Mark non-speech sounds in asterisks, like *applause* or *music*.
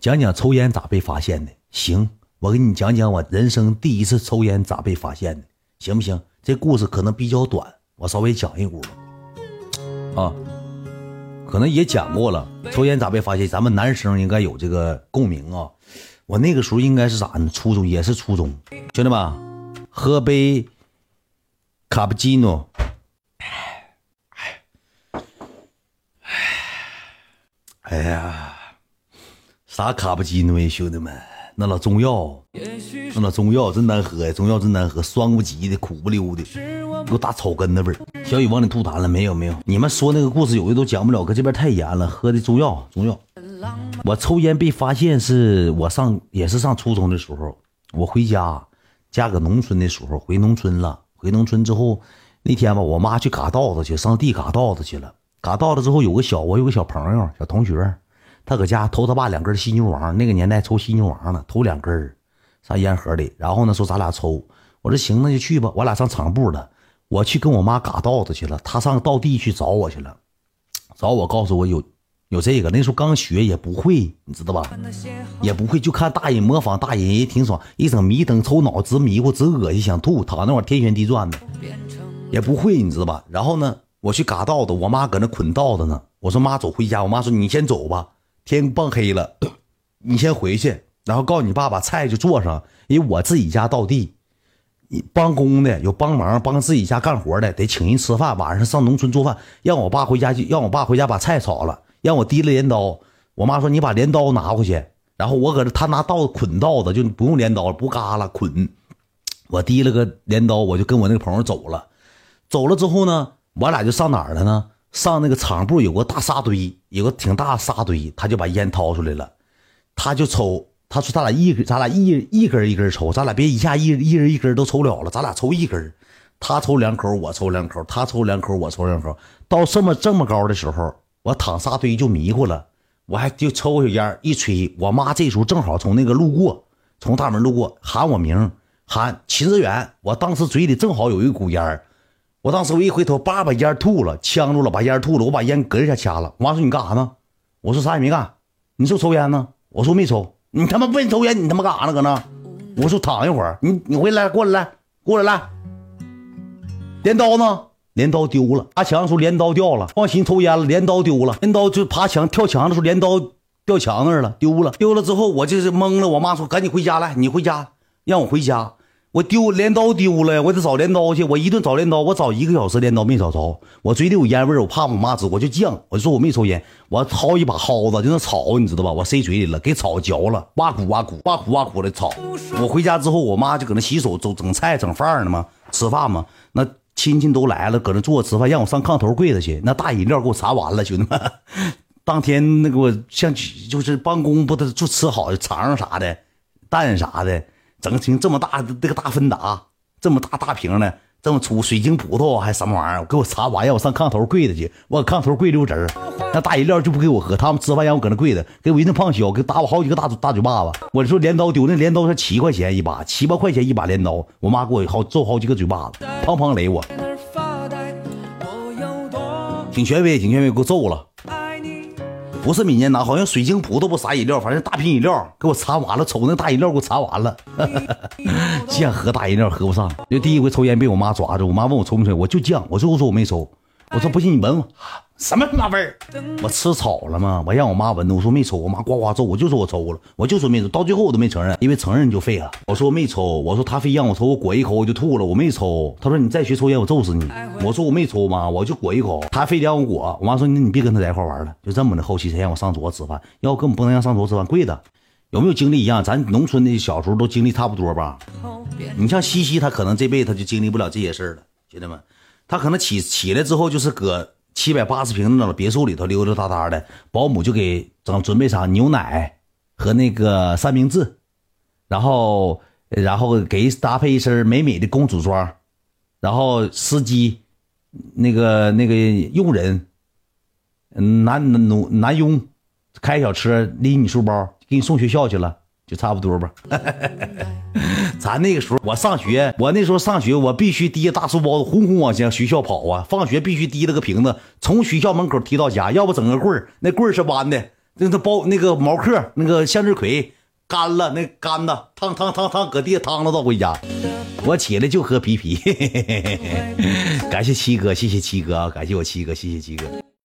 讲讲抽烟咋被发现的？行，我给你讲讲我人生第一次抽烟咋被发现的，行不行？这故事可能比较短，我稍微讲一股啊，可能也讲过了。抽烟咋被发现？咱们男生应该有这个共鸣啊。我那个时候应该是啥呢？初中也是初中，兄弟们，喝杯卡布奇诺。哎呀，啥卡布奇诺呀，兄弟们，那老中药，那老中药真难喝呀，中药真难喝，酸不唧的，苦不溜的，有大草根的味儿。小雨往里吐痰了没有？没有。你们说那个故事有的都讲不了，搁这边太严了。喝的中药，中药。我抽烟被发现是我上也是上初中的时候，我回家，家搁农村的时候回农村了。回农村之后那天吧，我妈去嘎稻子去，上地嘎稻子去了。嘎稻子之后有个小我有个小朋友小同学，他搁家偷他爸两根犀牛王，那个年代抽犀牛王呢，偷两根上烟盒里。然后呢说咱俩抽，我说行那就去吧。我俩上厂部了，我去跟我妈嘎稻子去了，他上稻地去找我去了，找我告诉我有。有这个，那时候刚学也不会，你知道吧？也不会，就看大人模仿大人也挺爽。一整迷瞪，抽脑直迷糊，直恶心，想吐，躺那会天旋地转的，也不会，你知道吧？然后呢，我去嘎稻子，我妈搁那捆稻子呢。我说妈，走回家。我妈说你先走吧，天傍黑了，*clears throat* 你先回去，然后告诉你爸把菜就做上，因为我自己家稻地。你帮工的有帮忙帮自己家干活的，得请人吃饭。晚上上农村做饭，让我爸回家去，让我爸回家把菜炒了。让我提了镰刀，我妈说你把镰刀拿回去，然后我搁这，他拿稻子捆稻子，就不用镰刀，不嘎啦捆。我提了个镰刀，我就跟我那个朋友走了。走了之后呢，我俩就上哪儿了呢？上那个厂部有个大沙堆，有个挺大沙堆，他就把烟掏出来了，他就抽。他说咱俩一咱俩一一根一根抽，咱俩别一下一一人一根都抽了了，咱俩抽一根。他抽两口，我抽两口，他抽两口，我抽两口。到这么这么高的时候。我躺沙堆就迷糊了，我还就抽小烟一吹。我妈这时候正好从那个路过，从大门路过，喊我名，喊秦志远。我当时嘴里正好有一股烟我当时我一回头，叭把烟吐了，呛住了，把烟吐了。我把烟搁一下掐了。我妈说你干啥呢？我说啥也没干。你说抽烟呢？我说没抽。你他妈不抽烟，你他妈干啥呢？搁那？我说躺一会儿。你你回来过来来过来来，镰刀呢？镰刀丢了，爬墙的时候镰刀掉了，放心抽烟了，镰刀丢了，镰刀就爬墙跳墙的时候镰刀掉墙那儿了，丢了，丢了之后我就是懵了。我妈说赶紧回家来，你回家，让我回家。我丢镰刀丢了，我得找镰刀去。我一顿找镰刀，我找一个小时镰刀没找着。我嘴里有烟味我怕我妈知，我就犟，我就说我没抽烟。我薅一把蒿子，就那草，你知道吧？我塞嘴里了，给草嚼了，挖苦挖苦，挖苦挖苦的草。我回家之后，我妈就搁那洗手、整整菜、整饭呢嘛，吃饭嘛，那。亲戚都来了，搁那坐着吃饭，让我上炕头跪着去。那大饮料给我查完了，兄弟们。*laughs* 当天那个像就是帮工，不都就吃好的肠啥的、蛋啥的，整成这么大这个大芬达，这么大大瓶的，这么粗水晶葡萄还什么玩意儿，给我查完，让我上炕头跪着去。我搁炕头跪溜直儿，那大饮料就不给我喝。他们吃饭让我搁那跪着，给我一顿胖削，给打我好几个大大嘴巴子。我说镰刀丢，那镰刀是七块钱一把，七八块钱一把镰刀。我妈给我好揍好几个嘴巴子。砰砰雷我，挺权威，挺权威，给我揍了。不是米年拿，好像水晶葡萄不啥饮料，反正大瓶饮料给我查完了，瞅那大饮料给我查完了。*laughs* 想喝大饮料喝不上，就第一回抽烟被我妈抓住，我妈问我抽没抽，我就犟，我最后说我没抽。我说不信你闻闻。什么他妈味儿？我吃草了吗？我让我妈闻的，我说没抽，我妈呱呱揍，我就说我抽了，我就说没抽，到最后我都没承认，因为承认就废了。我说我没抽，我说他非让我抽，我裹一口我就吐了，我没抽。他说你再学抽烟我揍死你。我说我没抽嘛，我就裹一口，他非得让我裹。我妈说那你别跟他在一块玩了，就这么的。后期才让我上桌吃饭，要根本不能让上桌吃饭，贵的。有没有经历一样？咱农村的小时候都经历差不多吧？你像西西，他可能这辈子他就经历不了这些事儿了，兄弟们，他可能起起来之后就是搁。七百八十平的别墅里头溜溜达达的，保姆就给整准备上牛奶和那个三明治，然后然后给搭配一身美美的公主装，然后司机那个那个佣人男男男佣开小车拎你书包给你送学校去了。就差不多吧。*laughs* 咱那个时候我上学我那时候上学我必须提着大书包子轰轰往学校跑啊放学必须提着个瓶子从学校门口提到家要不整个棍儿。那棍儿是弯的那那包那个毛克那个向日葵干了那干的趟趟趟趟搁地下趟了到回家我起来就喝啤啤 *laughs* 感谢七哥谢谢七哥啊感谢我七哥谢谢七哥。